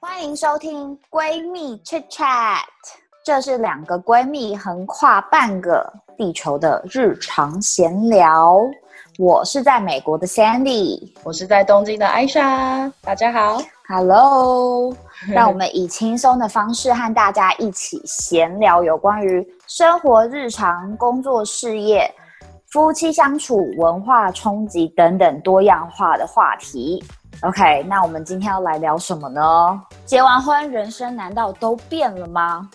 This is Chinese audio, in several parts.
欢迎收听闺蜜 Chit Chat，这是两个闺蜜横跨半个地球的日常闲聊。我是在美国的 Sandy，我是在东京的艾莎。大家好，Hello，让我们以轻松的方式和大家一起闲聊有关于生活、日常、工作、事业、夫妻相处、文化冲击等等多样化的话题。OK，那我们今天要来聊什么呢？结完婚，人生难道都变了吗？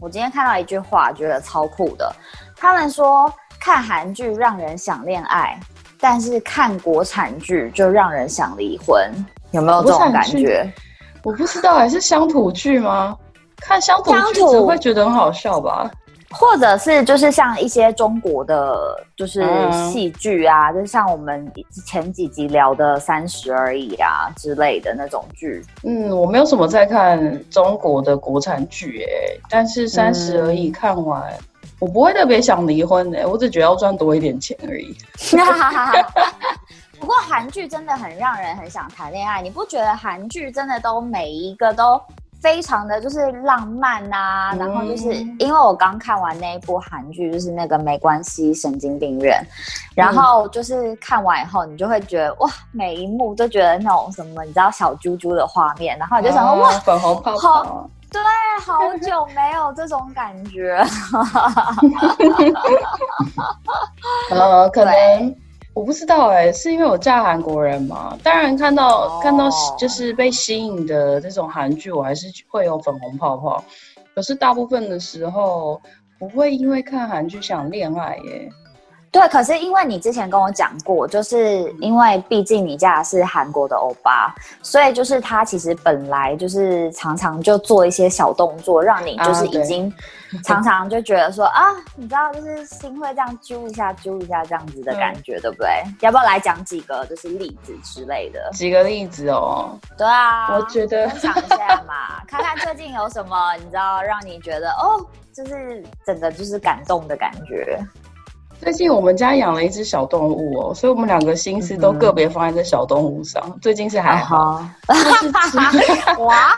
我今天看到一句话，觉得超酷的。他们说，看韩剧让人想恋爱。但是看国产剧就让人想离婚，有没有这种感觉？我不知道，还是乡土剧吗？看乡土剧只会觉得很好笑吧？或者是就是像一些中国的，就是戏剧啊，就像我们前几集聊的《三十而已》啊之类的那种剧。嗯，我没有什么在看中国的国产剧哎，但是《三十而已》看完。我不会特别想离婚的，我只觉得要赚多一点钱而已。不过韩剧真的很让人很想谈恋爱，你不觉得韩剧真的都每一个都非常的就是浪漫啊？然后就是因为我刚看完那一部韩剧，就是那个没关系神经病院，然后就是看完以后，你就会觉得哇，每一幕都觉得那种什么，你知道小猪猪的画面，然后你就想说哇，粉红泡泡。对，好久没有这种感觉。呃，可能我不知道哎，是因为我嫁韩国人嘛？当然看到看到就是被吸引的这种韩剧，我还是会有粉红泡泡。可是大部分的时候不会因为看韩剧想恋爱耶。对，可是因为你之前跟我讲过，就是因为毕竟你嫁的是韩国的欧巴，所以就是他其实本来就是常常就做一些小动作，让你就是已经常常就觉得说啊，你知道就是心会这样揪一下揪一下这样子的感觉，对不对？要不要来讲几个就是例子之类的？几个例子哦？对啊，我觉得分享一下嘛，看看最近有什么你知道让你觉得哦，就是整个就是感动的感觉。最近我们家养了一只小动物哦，所以我们两个心思都个别放在这小动物上。最近是还好，哇，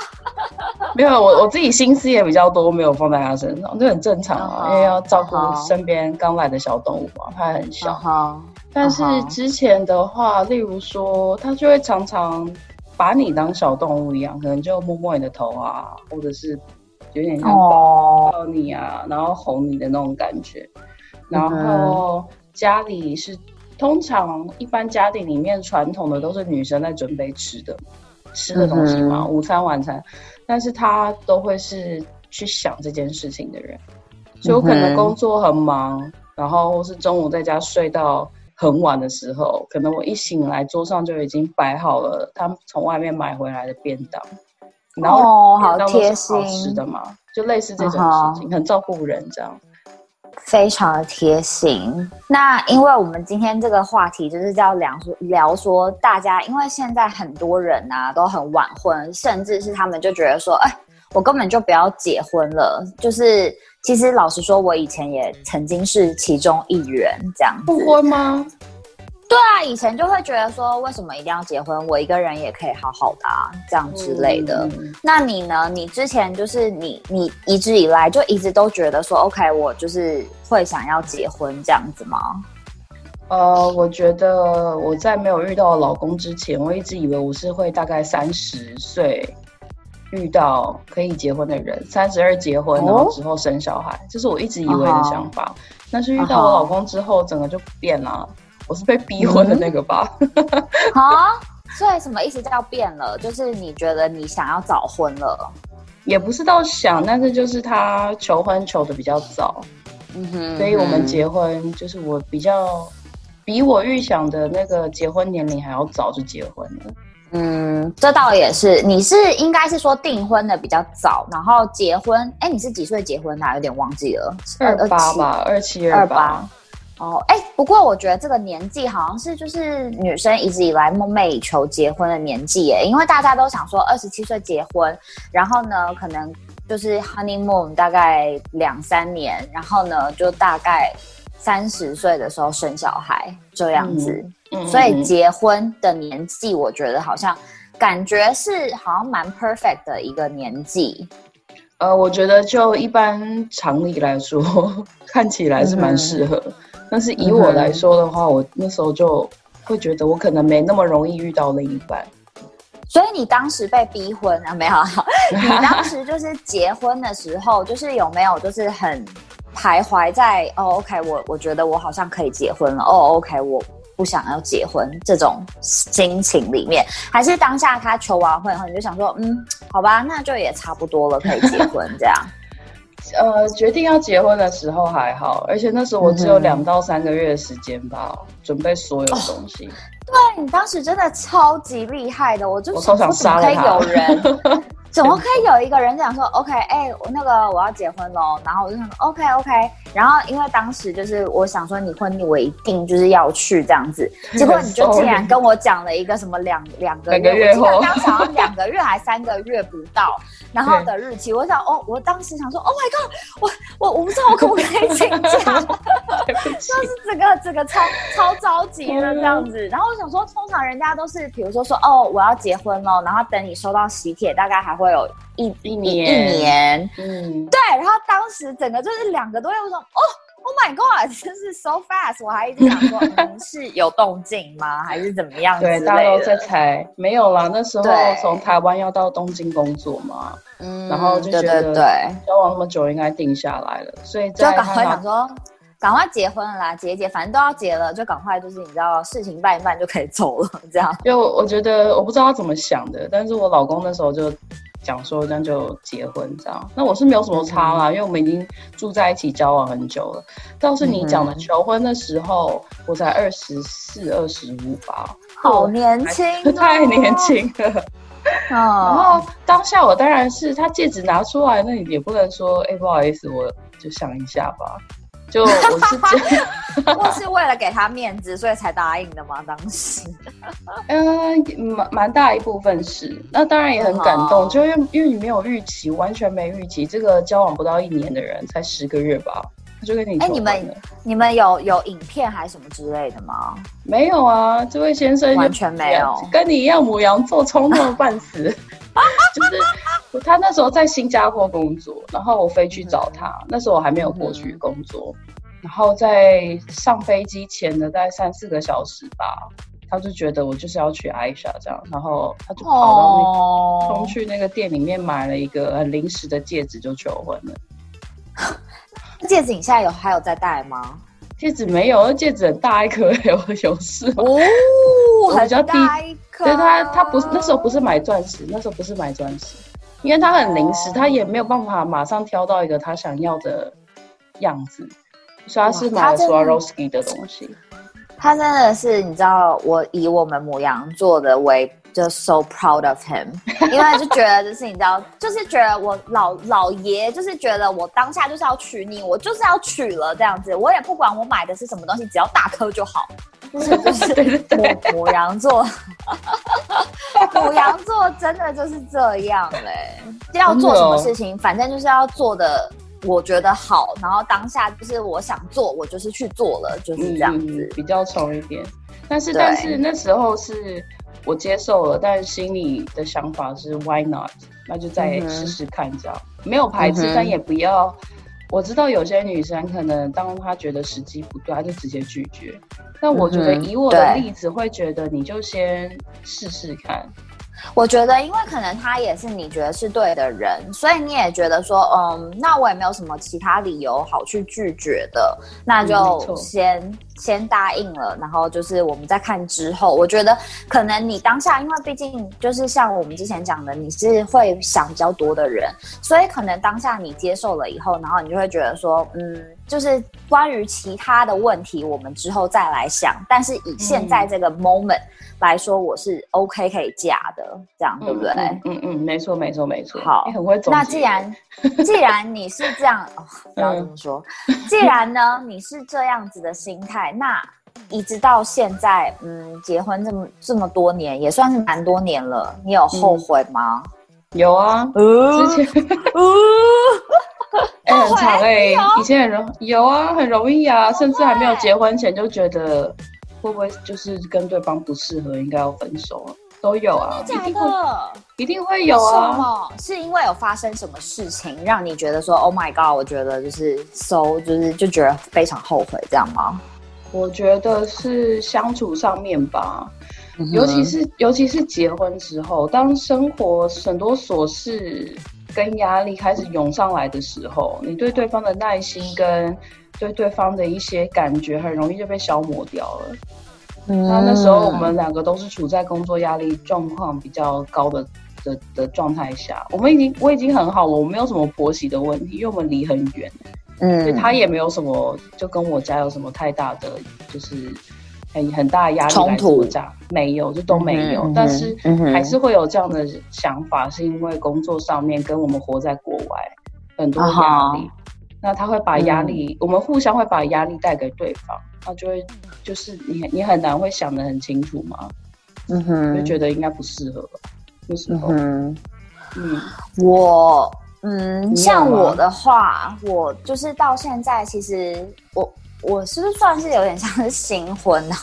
没有我我自己心思也比较多，没有放在它身上，这很正常啊，因为要照顾身边刚来的小动物嘛，它很小。但是之前的话，例如说，它就会常常把你当小动物一样，可能就摸摸你的头啊，或者是有点像抱抱你啊，然后哄你的那种感觉。然后家里是通常一般家庭里面传统的都是女生在准备吃的吃的东西嘛，午餐晚餐，但是她都会是去想这件事情的人，所以我可能工作很忙，然后或是中午在家睡到很晚的时候，可能我一醒来桌上就已经摆好了他们从外面买回来的便当，然后好贴心吃的嘛，就类似这种事情，很照顾人这样。非常的贴心。那因为我们今天这个话题就是叫聊说聊说大家，因为现在很多人啊都很晚婚，甚至是他们就觉得说，哎，我根本就不要结婚了。就是其实老实说，我以前也曾经是其中一员，这样不婚吗？对啊，以前就会觉得说，为什么一定要结婚？我一个人也可以好好的啊，这样之类的。那你呢？你之前就是你，你一直以来就一直都觉得说，OK，我就是会想要结婚这样子吗？呃，我觉得我在没有遇到老公之前，我一直以为我是会大概三十岁遇到可以结婚的人，三十二结婚，然后之后生小孩，这是我一直以为的想法。但是遇到我老公之后，整个就变了。我是被逼婚的那个吧？啊，所以什么意思叫变了？就是你觉得你想要早婚了，也不是到想，但是就是他求婚求的比较早，嗯哼，所以我们结婚就是我比较比我预想的那个结婚年龄还要早就结婚了。嗯，这倒也是，你是应该是说订婚的比较早，然后结婚，哎，你是几岁结婚的？有点忘记了，二八吧，二七二八。哦，哎，不过我觉得这个年纪好像是就是女生一直以来梦寐以求结婚的年纪耶，因为大家都想说二十七岁结婚，然后呢，可能就是 honeymoon 大概两三年，然后呢，就大概三十岁的时候生小孩这样子。所以结婚的年纪，我觉得好像感觉是好像蛮 perfect 的一个年纪。呃，我觉得就一般常理来说，看起来是蛮适合。但是以我来说的话，我那时候就会觉得我可能没那么容易遇到另一半。所以你当时被逼婚啊？没有，你当时就是结婚的时候，就是有没有就是很徘徊在哦，OK，我我觉得我好像可以结婚了。哦，OK，我不想要结婚这种心情里面，还是当下他求完婚后，你就想说，嗯，好吧，那就也差不多了，可以结婚这样。呃，决定要结婚的时候还好，而且那时候我只有两到三个月的时间吧，准备所有东西。对你当时真的超级厉害的，我就我超想杀了有人。怎么可以有一个人讲说 OK，哎，我那个我要结婚喽，然后我就想说 OK OK，然后因为当时就是我想说你婚礼我一定就是要去这样子，结果你就竟然跟我讲了一个什么两 两个月，我记得当时好像两个月还三个月不到，然后的日期，我想哦，我当时想说 Oh my God，我我我不知道我可不可以请假，就是这个这个超超着急的这样子，然后我想说通常人家都是比如说说哦我要结婚喽，然后等你收到喜帖大概还会。会有一一年，一年，嗯，对，然后当时整个就是两个多月，我说，哦，Oh my God，真是 so fast，我还一直想说，是有动静吗，还是怎么样？对，大家都在猜，没有啦，那时候从台湾要到东京工作嘛，嗯，然后就觉得对，交往那么久应该定下来了，所以就赶快想说。赶快结婚了啦，结结，反正都要结了，就赶快就是你知道事情办一办就可以走了，这样。因为我觉得我不知道他怎么想的，但是我老公那时候就讲说这样就结婚这样。那我是没有什么差啦，因为我们已经住在一起交往很久了。倒是你讲的求婚的时候，我才二十四、二十五吧，好年轻，太年轻了。然后当下我当然是他戒指拿出来，那你也不能说哎不好意思，我就想一下吧。就 我是我 是为了给他面子，所以才答应的吗？当时，嗯，蛮蛮大一部分是，那当然也很感动，就因为因为你没有预期，完全没预期，这个交往不到一年的人，才十个月吧，他就跟你哎，你们你们有有影片还是什么之类的吗？没有啊，这位先生完全没有，跟你一样母羊座，冲动半死，就是他那时候在新加坡工作，然后我飞去找他，那时候我还没有过去工作。然后在上飞机前的大概三四个小时吧，他就觉得我就是要去艾莎这样，然后他就跑到那冲去那个店里面买了一个很临时的戒指就求婚了。戒指你现在有还有在戴吗？戒指没有，那戒指很大一颗，有有事哦，比较大一颗。对他他不是那时候不是买钻石，那时候不是买钻石，因为他很临时，他也没有办法马上挑到一个他想要的样子。所以他是买了 Swarovski 的东西，他真的是你知道，我以我们母羊座的为就 so proud of him，因为就觉得就是你知道，就是觉得我老老爷就是觉得我当下就是要娶你，我就是要娶了这样子，我也不管我买的是什么东西，只要大颗就好，就是就是母母羊座，母羊座真的就是这样嘞，要做什么事情，反正就是要做的。我觉得好，然后当下就是我想做，我就是去做了，就是这样子，比较冲一点。但是，但是那时候是我接受了，但是心里的想法是 Why not？那就再试试看，这样没有排斥，但也不要。我知道有些女生可能当她觉得时机不对，她就直接拒绝。那我觉得以我的例子，会觉得你就先试试看。我觉得，因为可能他也是你觉得是对的人，所以你也觉得说，嗯，那我也没有什么其他理由好去拒绝的，那就先先答应了。然后就是我们再看之后。我觉得可能你当下，因为毕竟就是像我们之前讲的，你是会想比较多的人，所以可能当下你接受了以后，然后你就会觉得说，嗯，就是关于其他的问题，我们之后再来想。但是以现在这个 moment。来说我是 OK 可以嫁的，这样对不对？嗯嗯，没错没错没错。好，你很会总那既然既然你是这样，哦不要这么说。既然呢你是这样子的心态，那一直到现在，嗯，结婚这么这么多年，也算是蛮多年了。你有后悔吗？有啊，之前，哎，很长哎，以前很容有啊，很容易啊，甚至还没有结婚前就觉得。会不会就是跟对方不适合，应该要分手了？都有啊，一定会，一定会有啊。是因为有发生什么事情让你觉得说，Oh my God，我觉得就是 so，就是就觉得非常后悔，这样吗？我觉得是相处上面吧，尤其是尤其是结婚之后，当生活很多琐事跟压力开始涌上来的时候，你对对方的耐心跟对对方的一些感觉，很容易就被消磨掉了。那那时候我们两个都是处在工作压力状况比较高的的的状态下，我们已经我已经很好了，我没有什么婆媳的问题，因为我们离很远，嗯，所以他也没有什么就跟我家有什么太大的就是很很大压力冲突，没有，就都没有，但是还是会有这样的想法，是因为工作上面跟我们活在国外很多压力，那他会把压力，我们互相会把压力带给对方。他就会，就是你你很难会想得很清楚嘛，嗯哼，就觉得应该不适合，那时候，嗯，我，嗯，像我的话，我就是到现在，其实我我是不是算是有点像是新婚呢？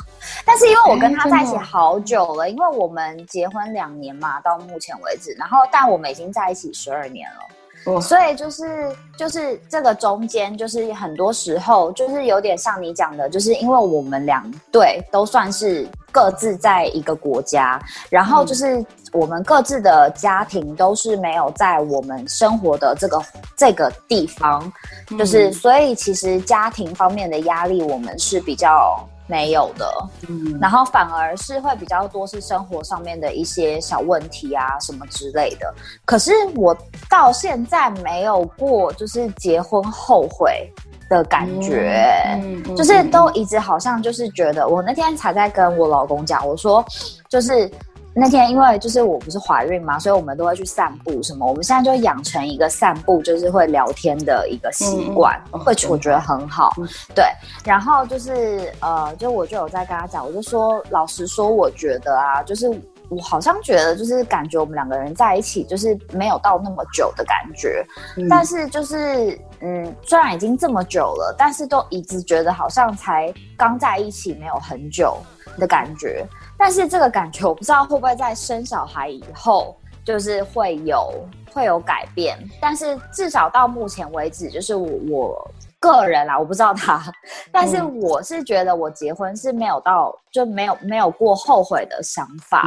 但是因为我跟他在一起好久了，因为我们结婚两年嘛，到目前为止，然后但我们已经在一起十二年了。所以就是就是这个中间，就是很多时候就是有点像你讲的，就是因为我们两对都算是各自在一个国家，然后就是我们各自的家庭都是没有在我们生活的这个这个地方，就是所以其实家庭方面的压力，我们是比较。没有的，嗯，然后反而是会比较多是生活上面的一些小问题啊什么之类的。可是我到现在没有过就是结婚后悔的感觉，就是都一直好像就是觉得，我那天才在跟我老公讲，我说就是。那天因为就是我不是怀孕嘛，所以我们都会去散步什么。我们现在就养成一个散步就是会聊天的一个习惯，会我觉得很好。对，然后就是呃，就我就有在跟他讲，我就说老实说，我觉得啊，就是我好像觉得就是感觉我们两个人在一起就是没有到那么久的感觉，但是就是嗯，虽然已经这么久了，但是都一直觉得好像才刚在一起没有很久的感觉。但是这个感觉我不知道会不会在生小孩以后就是会有会有改变，但是至少到目前为止，就是我个人啦，我不知道他，但是我是觉得我结婚是没有到就没有没有过后悔的想法，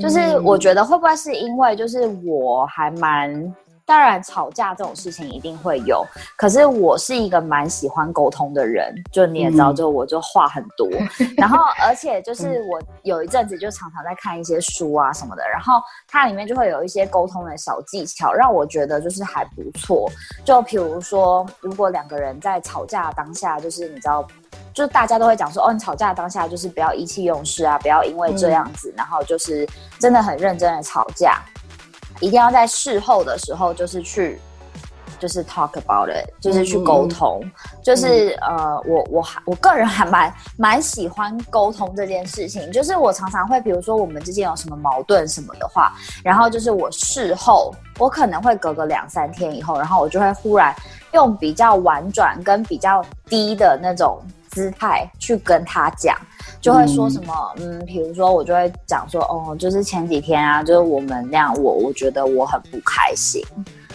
就是我觉得会不会是因为就是我还蛮。当然，吵架这种事情一定会有。可是我是一个蛮喜欢沟通的人，就你也知道，就我就话很多。然后，而且就是我有一阵子就常常在看一些书啊什么的，然后它里面就会有一些沟通的小技巧，让我觉得就是还不错。就比如说，如果两个人在吵架当下，就是你知道，就是大家都会讲说，哦，你吵架当下就是不要意气用事啊，不要因为这样子，然后就是真的很认真的吵架。一定要在事后的时候，就是去，就是 talk about it，就是去沟通，就是呃，我我还我个人还蛮蛮喜欢沟通这件事情。就是我常常会，比如说我们之间有什么矛盾什么的话，然后就是我事后，我可能会隔个两三天以后，然后我就会忽然用比较婉转跟比较低的那种姿态去跟他讲。就会说什么，嗯，比如说我就会讲说，哦，就是前几天啊，就是我们那样，我我觉得我很不开心，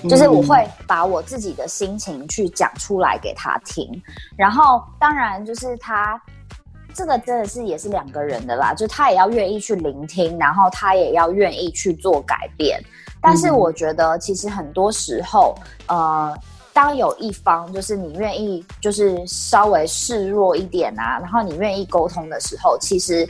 就是我会把我自己的心情去讲出来给他听，然后当然就是他这个真的是也是两个人的啦，就他也要愿意去聆听，然后他也要愿意去做改变，但是我觉得其实很多时候，呃。当有一方就是你愿意，就是稍微示弱一点啊，然后你愿意沟通的时候，其实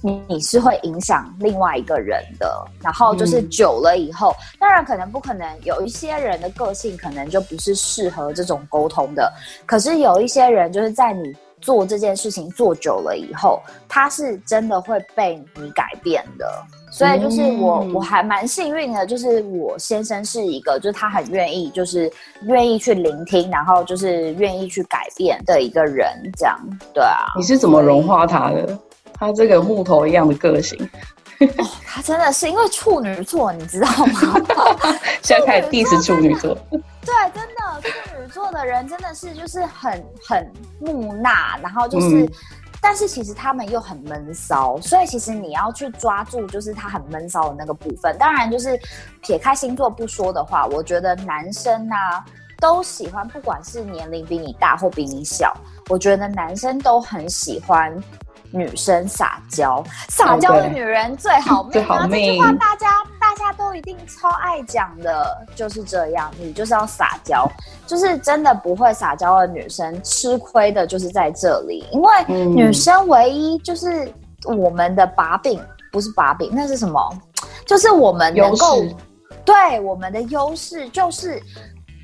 你你是会影响另外一个人的。然后就是久了以后，当然可能不可能有一些人的个性可能就不是适合这种沟通的，可是有一些人就是在你。做这件事情做久了以后，他是真的会被你改变的。所以就是我我还蛮幸运的，就是我先生是一个，就是他很愿意，就是愿意去聆听，然后就是愿意去改变的一个人。这样对啊，你是怎么融化他的？他这个木头一样的个性，哦，他真的是因为处女座，你知道吗？现在开始 diss 处女座。对，真的处女座的人真的是就是很很木讷，然后就是但是其实他们又很闷骚，所以其实你要去抓住就是他很闷骚的那个部分。当然，就是撇开星座不说的话，我觉得男生啊都喜欢，不管是年龄比你大或比你小，我觉得男生都很喜欢。女生撒娇，撒娇的女人最好命啊！这句话大家大家都一定超爱讲的，就是这样。你就是要撒娇，就是真的不会撒娇的女生吃亏的，就是在这里。因为女生唯一就是我们的把柄，不是把柄，那是什么？就是我们能够对我们的优势，就是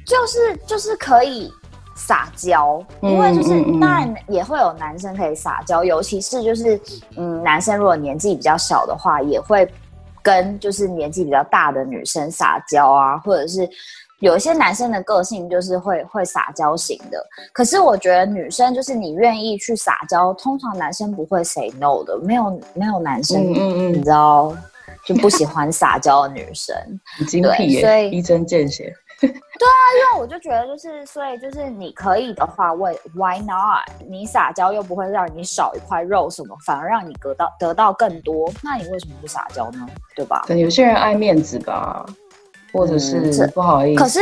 就是就是可以。撒娇，因为就是当然也会有男生可以撒娇，尤其是就是嗯，男生如果年纪比较小的话，也会跟就是年纪比较大的女生撒娇啊，或者是有一些男生的个性就是会会撒娇型的。可是我觉得女生就是你愿意去撒娇，通常男生不会 say no 的，没有没有男生嗯嗯你知道就不喜欢撒娇的女生，对，所以一针见血。对啊，因为我就觉得就是，所以就是你可以的话，为 Why not？你撒娇又不会让你少一块肉什么，反而让你得到得到更多，那你为什么不撒娇呢？对吧？可能有些人爱面子吧，或者是不好意思。可是。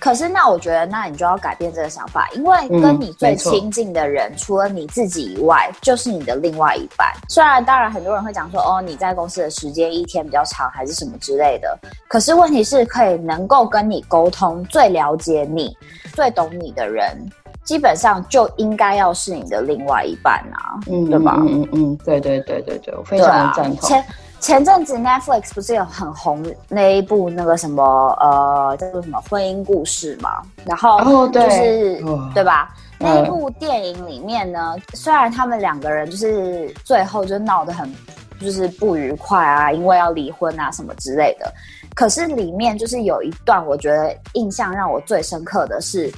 可是，那我觉得，那你就要改变这个想法，因为跟你最亲近的人，除了你自己以外，就是你的另外一半。虽然，当然很多人会讲说，哦，你在公司的时间一天比较长，还是什么之类的。可是，问题是可以能够跟你沟通、最了解你、最懂你的人，基本上就应该要是你的另外一半啊，嗯，对吧？嗯嗯嗯，对对对对对，我非常赞同。前阵子 Netflix 不是有很红那一部那个什么呃叫做什么婚姻故事嘛？然后就是对吧？那一部电影里面呢，虽然他们两个人就是最后就闹得很就是不愉快啊，因为要离婚啊什么之类的，可是里面就是有一段我觉得印象让我最深刻的是。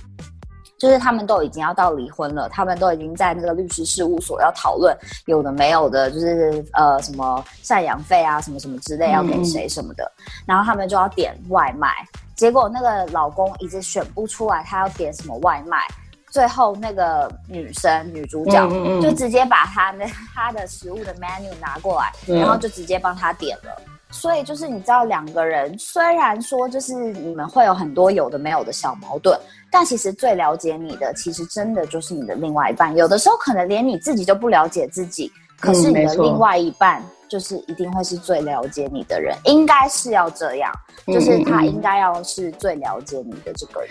就是他们都已经要到离婚了，他们都已经在那个律师事务所要讨论有的没有的，就是呃什么赡养费啊，什么什么之类要给谁什么的，然后他们就要点外卖，结果那个老公一直选不出来他要点什么外卖，最后那个女生女主角就直接把他那 他的食物的 menu 拿过来，然后就直接帮他点了。所以就是你知道，两个人虽然说就是你们会有很多有的没有的小矛盾，但其实最了解你的，其实真的就是你的另外一半。有的时候可能连你自己都不了解自己，可是你的另外一半就是一定会是最了解你的人，应该是要这样，就是他应该要是最了解你的这个人。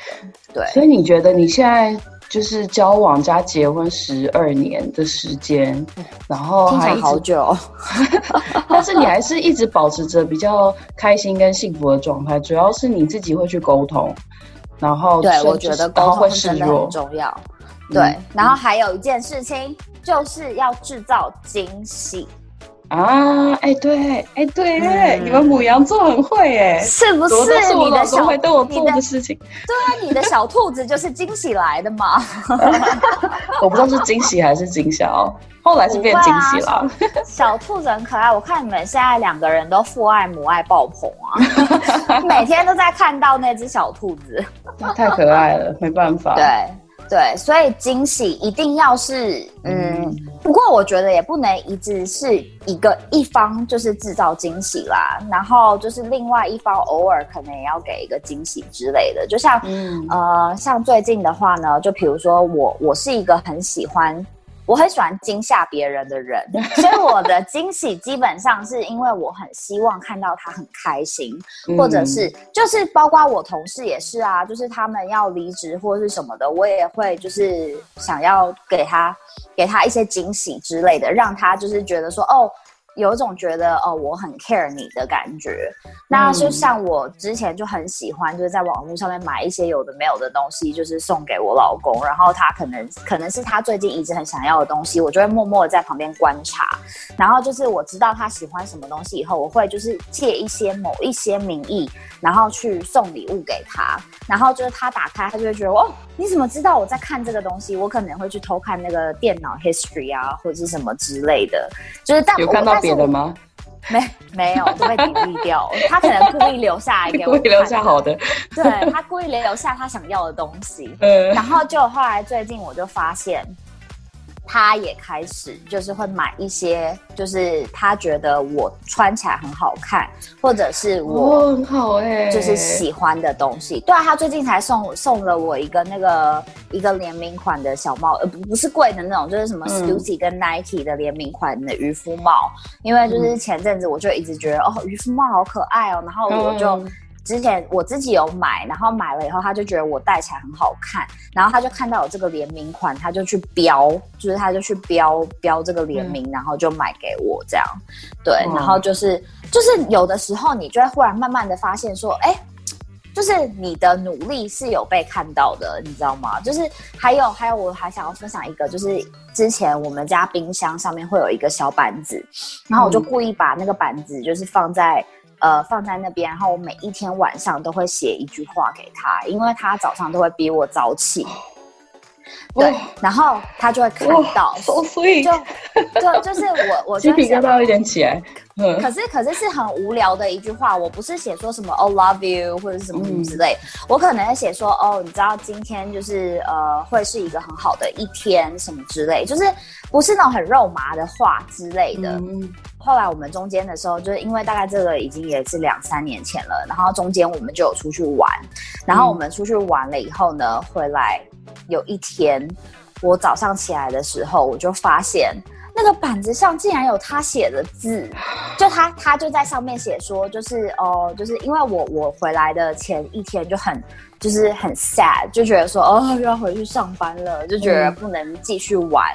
对，所以你觉得你现在？就是交往加结婚十二年的时间，然后还好久 但是你还是一直保持着比较开心跟幸福的状态。主要是你自己会去沟通，然后对我觉得沟通真的很重要。对，然后还有一件事情就是要制造惊喜。啊，哎对，哎对，你们母羊座很会哎，是不是？你的小会对我做的事情，对啊，你的小兔子就是惊喜来的嘛。我不知道是惊喜还是惊吓哦，后来是变惊喜了。小兔子很可爱，我看你们现在两个人都父爱母爱爆棚啊，每天都在看到那只小兔子，太可爱了，没办法。对。对，所以惊喜一定要是，嗯，不过我觉得也不能一直是一个一方就是制造惊喜啦，然后就是另外一方偶尔可能也要给一个惊喜之类的，就像，嗯呃，像最近的话呢，就比如说我，我是一个很喜欢。我很喜欢惊吓别人的人，所以我的惊喜基本上是因为我很希望看到他很开心，或者是就是包括我同事也是啊，就是他们要离职或者是什么的，我也会就是想要给他给他一些惊喜之类的，让他就是觉得说哦。有一种觉得哦，我很 care 你的感觉，那就像我之前就很喜欢，就是在网络上面买一些有的没有的东西，就是送给我老公，然后他可能可能是他最近一直很想要的东西，我就会默默的在旁边观察，然后就是我知道他喜欢什么东西以后，我会就是借一些某一些名义，然后去送礼物给他，然后就是他打开，他就会觉得哦，你怎么知道我在看这个东西？我可能会去偷看那个电脑 history 啊，或者是什么之类的，就是但我看到。别的吗？没没有，都被屏蔽掉。他可能故意留下来给我，故意留下好的。对他故意留下他想要的东西。嗯，然后就后来最近我就发现，他也开始就是会买一些，就是他觉得我穿起来很好看，或者是我很好哎，就是喜欢的东西。对啊，他最近才送送了我一个那个一个联名款的小帽，呃不不是贵的那种，就是什么 Stussy 跟 Nike 的联名款的渔夫帽。因为就是前阵子我就一直觉得哦渔夫帽好可爱哦，然后我就。之前我自己有买，然后买了以后，他就觉得我戴起来很好看，然后他就看到有这个联名款，他就去标，就是他就去标标这个联名，然后就买给我这样。对，然后就是就是有的时候你就会忽然慢慢的发现说，哎，就是你的努力是有被看到的，你知道吗？就是还有还有，我还想要分享一个，就是之前我们家冰箱上面会有一个小板子，然后我就故意把那个板子就是放在。呃，放在那边，然后我每一天晚上都会写一句话给他，因为他早上都会比我早起。对，然后他就会看到所以就就就是我，我 鸡皮疙瘩有点起来。可是可是是很无聊的一句话，我不是写说什么 “oh love you” 或者是什么什么之类，我可能写说哦，你知道今天就是呃会是一个很好的一天什么之类，就是不是那种很肉麻的话之类的。后来我们中间的时候，就是因为大概这个已经也是两三年前了，然后中间我们就有出去玩，然后我们出去玩了以后呢，回来有一天我早上起来的时候，我就发现。那个板子上竟然有他写的字，就他他就在上面写说，就是哦，就是因为我我回来的前一天就很就是很 sad，就觉得说哦又要回去上班了，就觉得不能继续玩，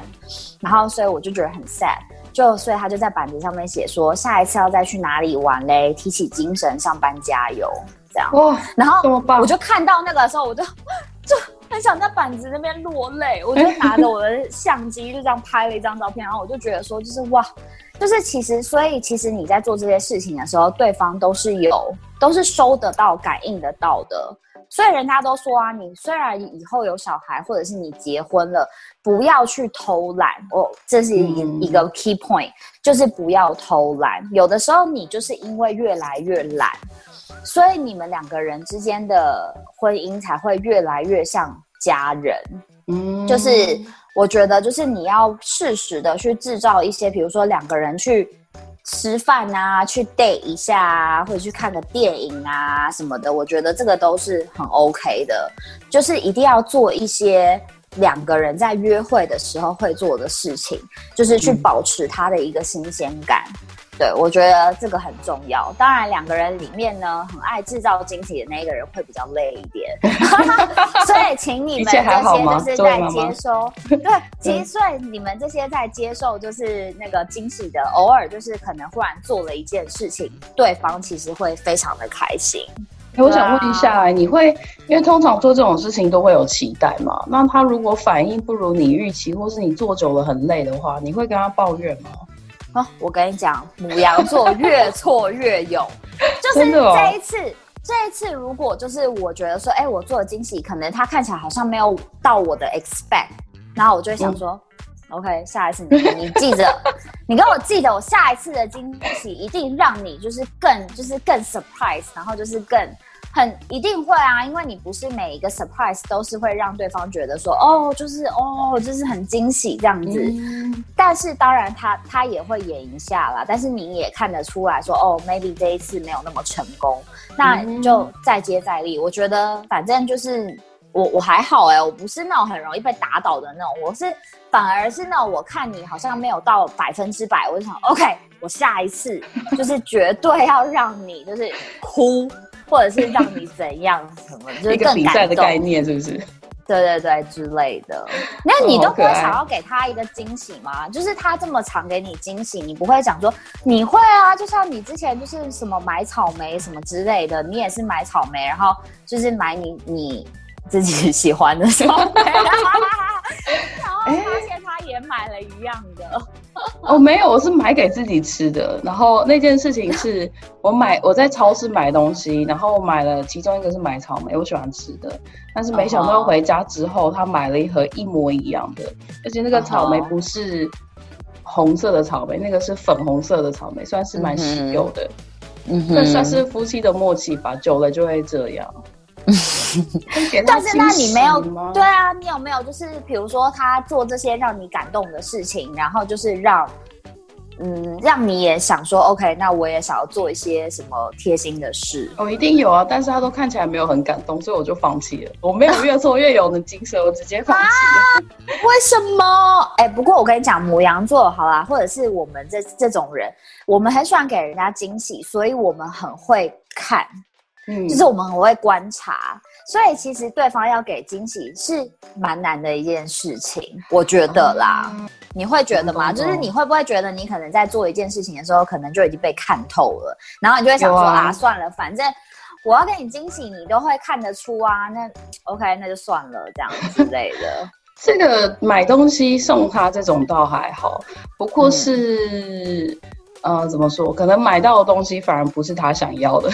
然后所以我就觉得很 sad，就所以他就在板子上面写说下一次要再去哪里玩嘞，提起精神上班加油这样。哇，然后我就看到那个时候我就 就。很想在板子那边落泪，我就拿着我的相机就这样拍了一张照片，然后我就觉得说，就是哇，就是其实，所以其实你在做这些事情的时候，对方都是有，都是收得到、感应得到的。所以人家都说啊，你虽然以后有小孩，或者是你结婚了，不要去偷懒。哦，这是一一个 key point，就是不要偷懒。有的时候你就是因为越来越懒。所以你们两个人之间的婚姻才会越来越像家人，嗯，就是我觉得，就是你要适时的去制造一些，比如说两个人去吃饭啊，去 date 一下啊，或者去看个电影啊什么的，我觉得这个都是很 OK 的，就是一定要做一些两个人在约会的时候会做的事情，就是去保持他的一个新鲜感。对，我觉得这个很重要。当然，两个人里面呢，很爱制造惊喜的那一个人会比较累一点。所以，请你们这些就是在接收，对，其实所以你们这些在接受就是那个惊喜的，偶尔就是可能忽然做了一件事情，对方其实会非常的开心。我想问一下，你会因为通常做这种事情都会有期待嘛？那他如果反应不如你预期，或是你做久了很累的话，你会跟他抱怨吗？哦，我跟你讲，母羊座越挫越勇，就是这一次，这一次如果就是我觉得说，哎，我做的惊喜，可能他看起来好像没有到我的 expect，然后我就会想说，OK，下一次你你记着，你给我记得，我下一次的惊喜一定让你就是更就是更 surprise，然后就是更。很一定会啊，因为你不是每一个 surprise 都是会让对方觉得说哦，就是哦，就是很惊喜这样子。但是当然他他也会演一下啦，但是你也看得出来说哦，maybe 这一次没有那么成功，那就再接再厉。我觉得反正就是我我还好哎，我不是那种很容易被打倒的那种，我是反而是那种我看你好像没有到百分之百，我就想 OK，我下一次就是绝对要让你就是哭。或者是让你怎样什么，就是更比赛的概念，是不是？对对对，之类的。那你都不会想要给他一个惊喜吗？就是他这么常给你惊喜，你不会讲说你会啊？就像你之前就是什么买草莓什么之类的，你也是买草莓，然后就是买你你自己喜欢的草莓，然后发现他也买了一样的。哦，没有，我是买给自己吃的。然后那件事情是我买我在超市买东西，然后买了其中一个是买草莓，我喜欢吃的。但是没想到回家之后，他买了一盒一模一样的，而且那个草莓不是红色的草莓，那个是粉红色的草莓，算是蛮稀有的。嗯，那算是夫妻的默契吧，久了就会这样。但是那你没有对啊？你有没有就是比如说他做这些让你感动的事情，然后就是让。嗯，让你也想说，OK，那我也想要做一些什么贴心的事。哦，一定有啊，但是他都看起来没有很感动，所以我就放弃了。我没有越挫越勇的精神，我直接放弃了。为什么？哎，不过我跟你讲，母羊座好啦，或者是我们这这种人，我们很喜欢给人家惊喜，所以我们很会看，嗯，就是我们很会观察。所以其实对方要给惊喜是蛮难的一件事情，我觉得啦，你会觉得吗？就是你会不会觉得你可能在做一件事情的时候，可能就已经被看透了，然后你就会想说啊，算了，反正我要给你惊喜，你都会看得出啊，那 OK，那就算了，这样之类的。这个买东西送他这种倒还好，不过是。呃，怎么说？可能买到的东西反而不是他想要的，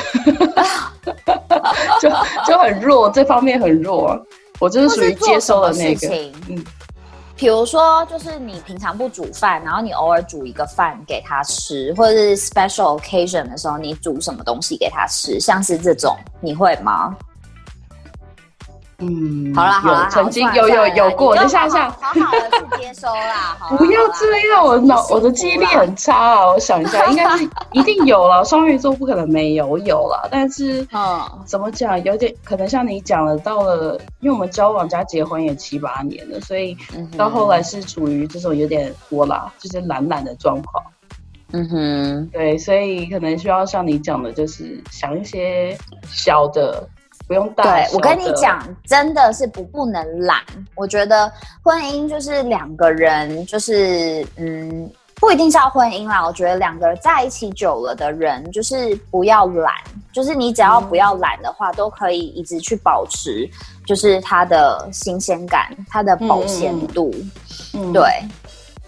就就很弱，这方面很弱。我就是属于接收的那个。嗯，比如说，就是你平常不煮饭，然后你偶尔煮一个饭给他吃，或者是 special occasion 的时候，你煮什么东西给他吃，像是这种，你会吗？嗯，好了好了，曾经有有有过，就像像好好的去接收 啦，不要这样，我脑我的记忆力很差啊，我想一下，应该是 一定有了，双鱼座不可能没有，有了，但是嗯，怎么讲，有点可能像你讲的，到了，因为我们交往加结婚也七八年了，所以到后来是处于这种有点拖拉，就是懒懒的状况，嗯哼，对，所以可能需要像你讲的，就是想一些小的。不用对我跟你讲，真的是不不能懒。我觉得婚姻就是两个人，就是嗯，不一定是要婚姻啦。我觉得两个人在一起久了的人，就是不要懒，就是你只要不要懒的话，都可以一直去保持，就是它的新鲜感，它的保鲜度，对。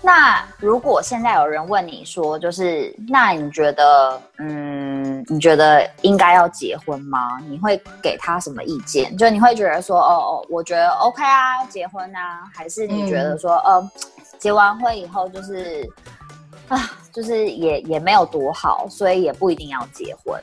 那如果现在有人问你说，就是那你觉得，嗯，你觉得应该要结婚吗？你会给他什么意见？就你会觉得说，哦哦，我觉得 OK 啊，结婚啊，还是你觉得说，呃，结完婚以后就是，啊，就是也也没有多好，所以也不一定要结婚。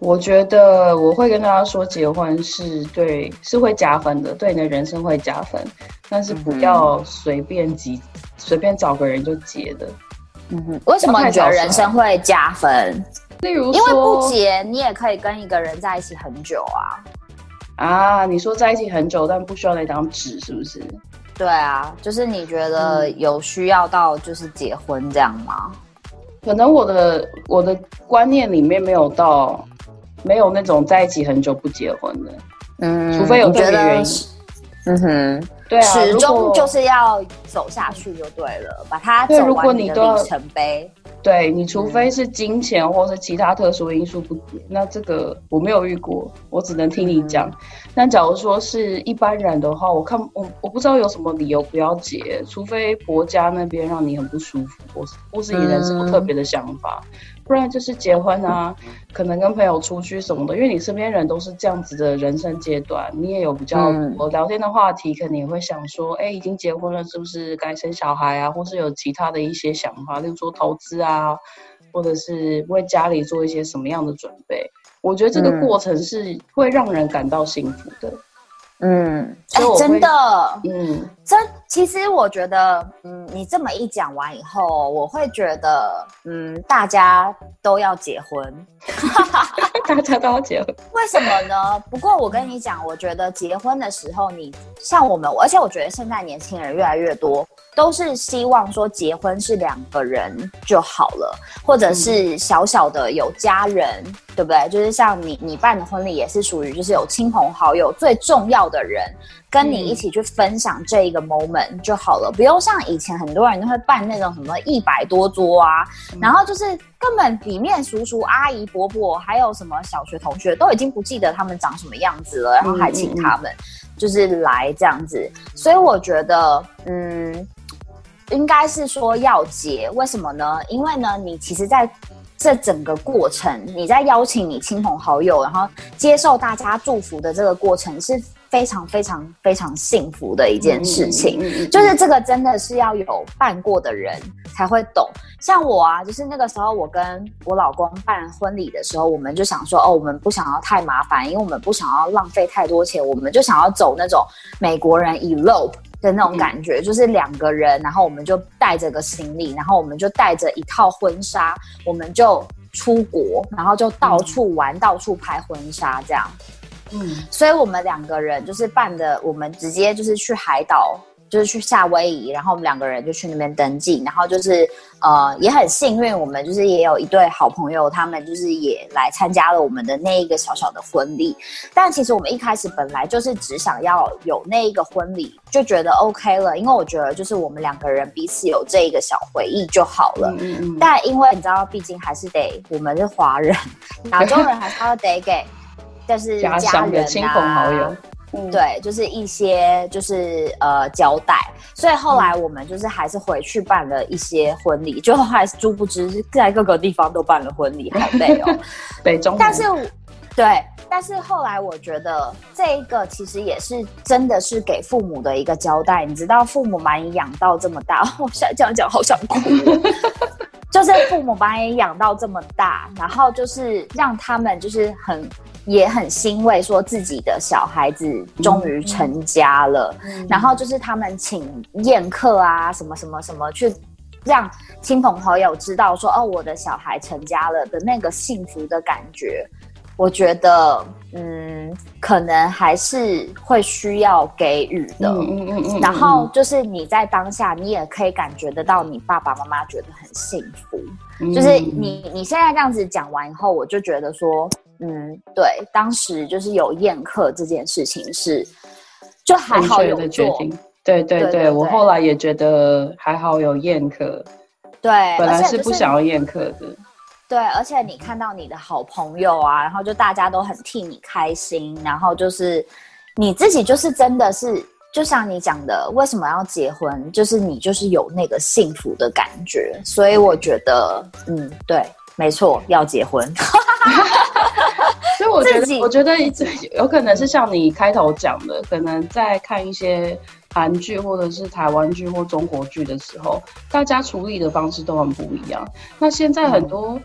我觉得我会跟大家说，结婚是对，是会加分的，对你的人生会加分，但是不要随便急，随便找个人就结的。嗯哼，为什么你觉得人生会加分？例如，因为不结，你也可以跟一个人在一起很久啊。啊，你说在一起很久，但不需要那张纸，是不是？对啊，就是你觉得有需要到就是结婚这样吗？可能我的我的观念里面没有到。没有那种在一起很久不结婚的，嗯，除非有特别原因。嗯哼，对啊，始终就是要走下去就对了，把它走完你的里程碑。对你，除非是金钱或是其他特殊因素不结，那这个我没有遇过，我只能听你讲。但假如说是一般人的话，我看我我不知道有什么理由不要结，除非婆家那边让你很不舒服，或是或是你人什么特别的想法。不然就是结婚啊，可能跟朋友出去什么的，因为你身边人都是这样子的人生阶段，你也有比较多聊天的话题，肯定也会想说，哎，已经结婚了，是不是该生小孩啊？或是有其他的一些想法，例如说投资啊，或者是为家里做一些什么样的准备？我觉得这个过程是会让人感到幸福的。嗯，哎，真的，嗯，这其实我觉得，嗯，你这么一讲完以后，我会觉得，嗯，大家都要结婚，大家都要结婚，为什么呢？不过我跟你讲，我觉得结婚的时候，你像我们，而且我觉得现在年轻人越来越多。都是希望说结婚是两个人就好了，或者是小小的有家人，对不对？就是像你你办的婚礼也是属于就是有亲朋好友最重要的人跟你一起去分享这一个 moment 就好了，不用像以前很多人都会办那种什么一百多桌啊，然后就是根本里面叔叔阿姨伯伯还有什么小学同学都已经不记得他们长什么样子了，然后还请他们就是来这样子，所以我觉得嗯。应该是说要结，为什么呢？因为呢，你其实在这整个过程，你在邀请你亲朋好友，然后接受大家祝福的这个过程是。非常非常非常幸福的一件事情，就是这个真的是要有办过的人才会懂。像我啊，就是那个时候我跟我老公办婚礼的时候，我们就想说，哦，我们不想要太麻烦，因为我们不想要浪费太多钱，我们就想要走那种美国人 elope 的那种感觉，就是两个人，然后我们就带着个行李，然后我们就带着一套婚纱，我们就。出国，然后就到处玩，到处拍婚纱，这样。嗯，所以我们两个人就是办的，我们直接就是去海岛。就是去夏威夷，然后我们两个人就去那边登记，然后就是呃也很幸运，我们就是也有一对好朋友，他们就是也来参加了我们的那一个小小的婚礼。但其实我们一开始本来就是只想要有那一个婚礼，就觉得 OK 了，因为我觉得就是我们两个人彼此有这一个小回忆就好了。嗯嗯。但因为你知道，毕竟还是得我们是华人，亚洲人还是要得给，但是家乡的、亲朋好友。对，就是一些就是呃交代，所以后来我们就是还是回去办了一些婚礼，就还是殊不知在各个地方都办了婚礼，好累哦。北中，但是对，但是后来我觉得这一个其实也是真的是给父母的一个交代，你知道，父母把你养到这么大，我现在这样讲好想哭，就是父母把你养到这么大，然后就是让他们就是很。也很欣慰，说自己的小孩子终于成家了，然后就是他们请宴客啊，什么什么什么，去让亲朋好友知道说，哦，我的小孩成家了的那个幸福的感觉，我觉得，嗯，可能还是会需要给予的。嗯嗯嗯嗯。然后就是你在当下，你也可以感觉得到，你爸爸妈妈觉得很幸福。就是你你现在这样子讲完以后，我就觉得说。嗯，对，当时就是有宴客这件事情是，就还好有做，对对对，我后来也觉得还好有宴客，对，本来是不想要宴客的，对，而且你看到你的好朋友啊，然后就大家都很替你开心，然后就是你自己就是真的是，就像你讲的，为什么要结婚，就是你就是有那个幸福的感觉，所以我觉得，嗯，对。没错，要结婚，所以我觉得，我觉得有可能是像你开头讲的，可能在看一些韩剧或者是台湾剧或中国剧的时候，大家处理的方式都很不一样。那现在很多。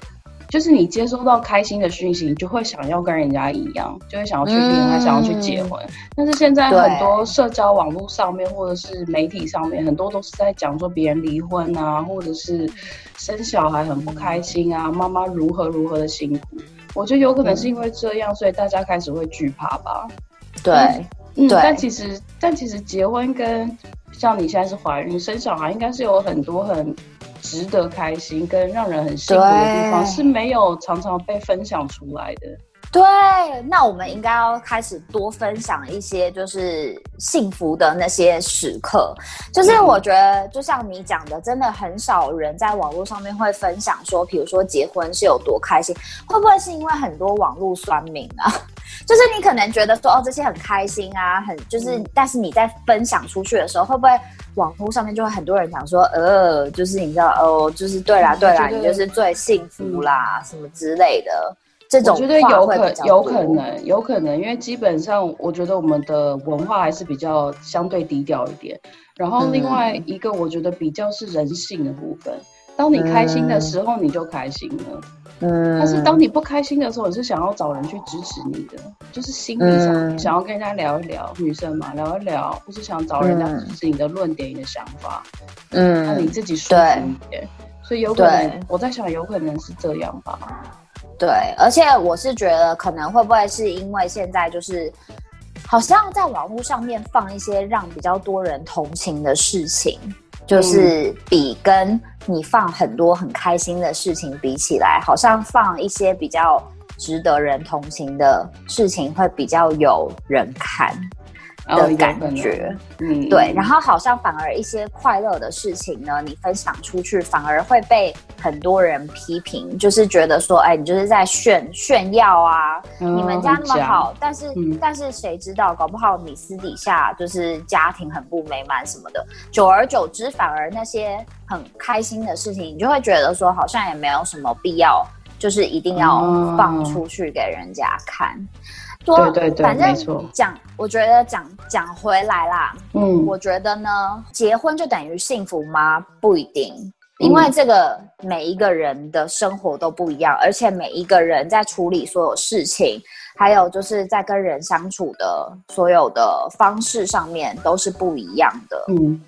就是你接收到开心的讯息，你就会想要跟人家一样，就会想要去恋爱，想要去结婚。但是现在很多社交网络上面或者是媒体上面，很多都是在讲说别人离婚啊，或者是生小孩很不开心啊，妈妈如何如何的辛苦。我觉得有可能是因为这样，所以大家开始会惧怕吧。对，嗯，但其实但其实结婚跟像你现在是怀孕生小孩，应该是有很多很。值得开心跟让人很幸福的地方是没有常常被分享出来的。对，那我们应该要开始多分享一些就是幸福的那些时刻。就是我觉得，就像你讲的，真的很少人在网络上面会分享说，比如说结婚是有多开心。会不会是因为很多网络酸民啊？就是你可能觉得说哦这些很开心啊，很就是，但是你在分享出去的时候，会不会网络上面就会很多人讲说，呃，就是你知道哦，就是对啦对啦，你就是最幸福啦，什么之类的。这种我觉得有可有可能有可能，因为基本上我觉得我们的文化还是比较相对低调一点。然后另外一个我觉得比较是人性的部分，当你开心的时候你就开心了。嗯，但是当你不开心的时候，你是想要找人去支持你的，就是心理上想要跟人家聊一聊，女生嘛聊一聊，或是想找人家支持你的论点、你的想法，嗯，让你自己舒服一点。所以有可能，我在想，有可能是这样吧。对，而且我是觉得，可能会不会是因为现在就是，好像在网络上面放一些让比较多人同情的事情。就是比跟你放很多很开心的事情比起来，好像放一些比较值得人同情的事情会比较有人看。的感觉，嗯，对，然后好像反而一些快乐的事情呢，你分享出去，反而会被很多人批评，就是觉得说，哎，你就是在炫炫耀啊，你们家那么好，但是但是谁知道，搞不好你私底下就是家庭很不美满什么的，久而久之，反而那些很开心的事情，你就会觉得说，好像也没有什么必要，就是一定要放出去给人家看。对对对，反正讲，我觉得讲讲回来啦，嗯，我觉得呢，结婚就等于幸福吗？不一定，因为这个每一个人的生活都不一样，而且每一个人在处理所有事情，还有就是在跟人相处的所有的方式上面都是不一样的。嗯，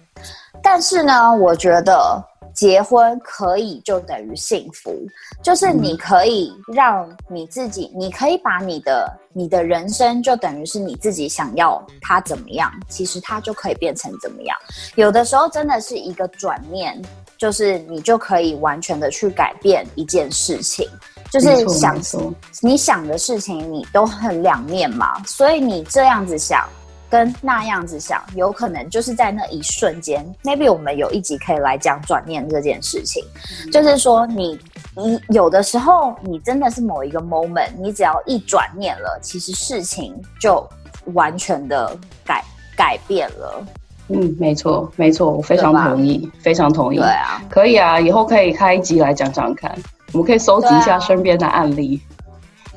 但是呢，我觉得。结婚可以就等于幸福，就是你可以让你自己，你可以把你的你的人生就等于是你自己想要他怎么样，其实他就可以变成怎么样。有的时候真的是一个转念，就是你就可以完全的去改变一件事情，就是想你想的事情你都很两面嘛，所以你这样子想。跟那样子想，有可能就是在那一瞬间，maybe 我们有一集可以来讲转念这件事情，就是说你你有的时候你真的是某一个 moment，你只要一转念了，其实事情就完全的改改变了。嗯，没错没错，我非常同意，非常同意。对啊，可以啊，以后可以开一集来讲讲看，我们可以搜集一下身边的案例。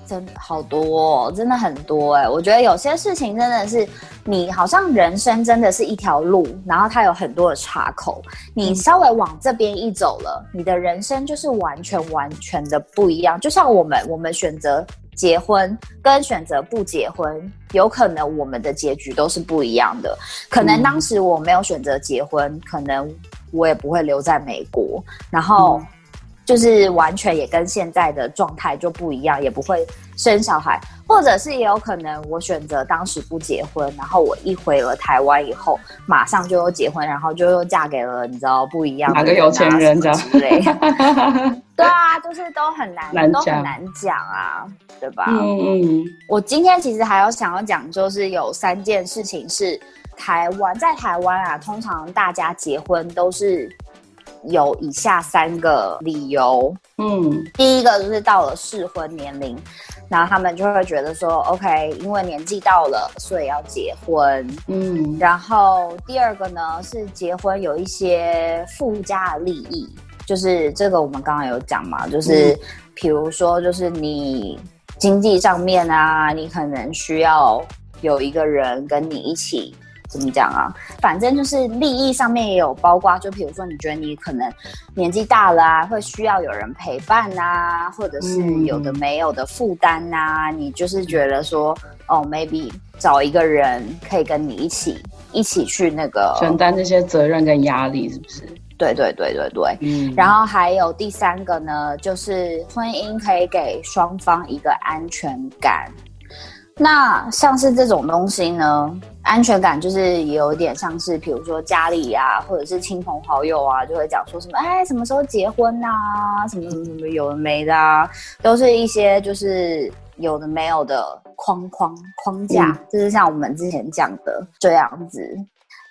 真好多，真的很多哎！我觉得有些事情真的是，你好像人生真的是一条路，然后它有很多的岔口，你稍微往这边一走了，你的人生就是完全完全的不一样。就像我们，我们选择结婚跟选择不结婚，有可能我们的结局都是不一样的。可能当时我没有选择结婚，可能我也不会留在美国，然后。就是完全也跟现在的状态就不一样，也不会生小孩，或者是也有可能我选择当时不结婚，然后我一回了台湾以后，马上就又结婚，然后就又嫁给了你知道不一样哪个有钱人这样之类。对啊，就是都很难，都很难讲啊，对吧？嗯嗯。我今天其实还有想要讲，就是有三件事情是台湾在台湾啊，通常大家结婚都是。有以下三个理由，嗯，第一个就是到了适婚年龄，然后他们就会觉得说，OK，因为年纪到了，所以要结婚，嗯，然后第二个呢是结婚有一些附加的利益，就是这个我们刚刚有讲嘛，就是比如说就是你经济上面啊，你可能需要有一个人跟你一起。怎么讲啊？反正就是利益上面也有包括，就比如说你觉得你可能年纪大了啊，会需要有人陪伴啊，或者是有的没有的负担呐，你就是觉得说哦，maybe 找一个人可以跟你一起一起去那个承担这些责任跟压力，是不是？对对对对对。嗯。然后还有第三个呢，就是婚姻可以给双方一个安全感。那像是这种东西呢，安全感就是有一点像是，比如说家里啊，或者是亲朋好友啊，就会讲说什么，哎，什么时候结婚呐？什么什么什么有的没的啊，都是一些就是有的没有的框框框架，就是像我们之前讲的这样子。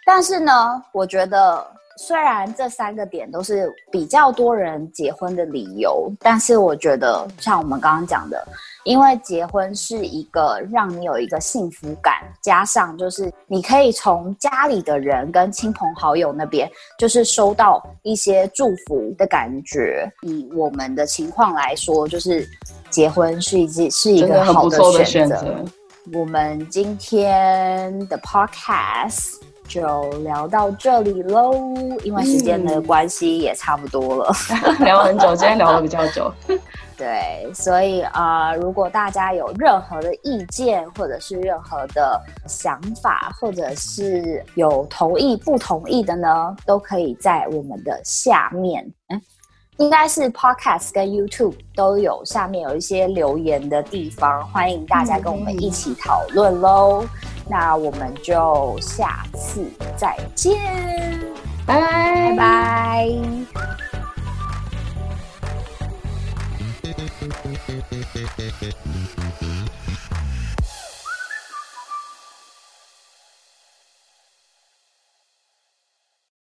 但是呢，我觉得。虽然这三个点都是比较多人结婚的理由，但是我觉得像我们刚刚讲的，因为结婚是一个让你有一个幸福感，加上就是你可以从家里的人跟亲朋好友那边就是收到一些祝福的感觉。以我们的情况来说，就是结婚是一件是一个好的选择。我们今天的 podcast。就聊到这里喽，因为时间的关系也差不多了，聊很久，今天聊的比较久。对，所以啊，如果大家有任何的意见，或者是任何的想法，或者是有同意不同意的呢，都可以在我们的下面。应该是 Podcast 跟 YouTube 都有，下面有一些留言的地方，欢迎大家跟我们一起讨论喽。那我们就下次再见，拜拜拜拜。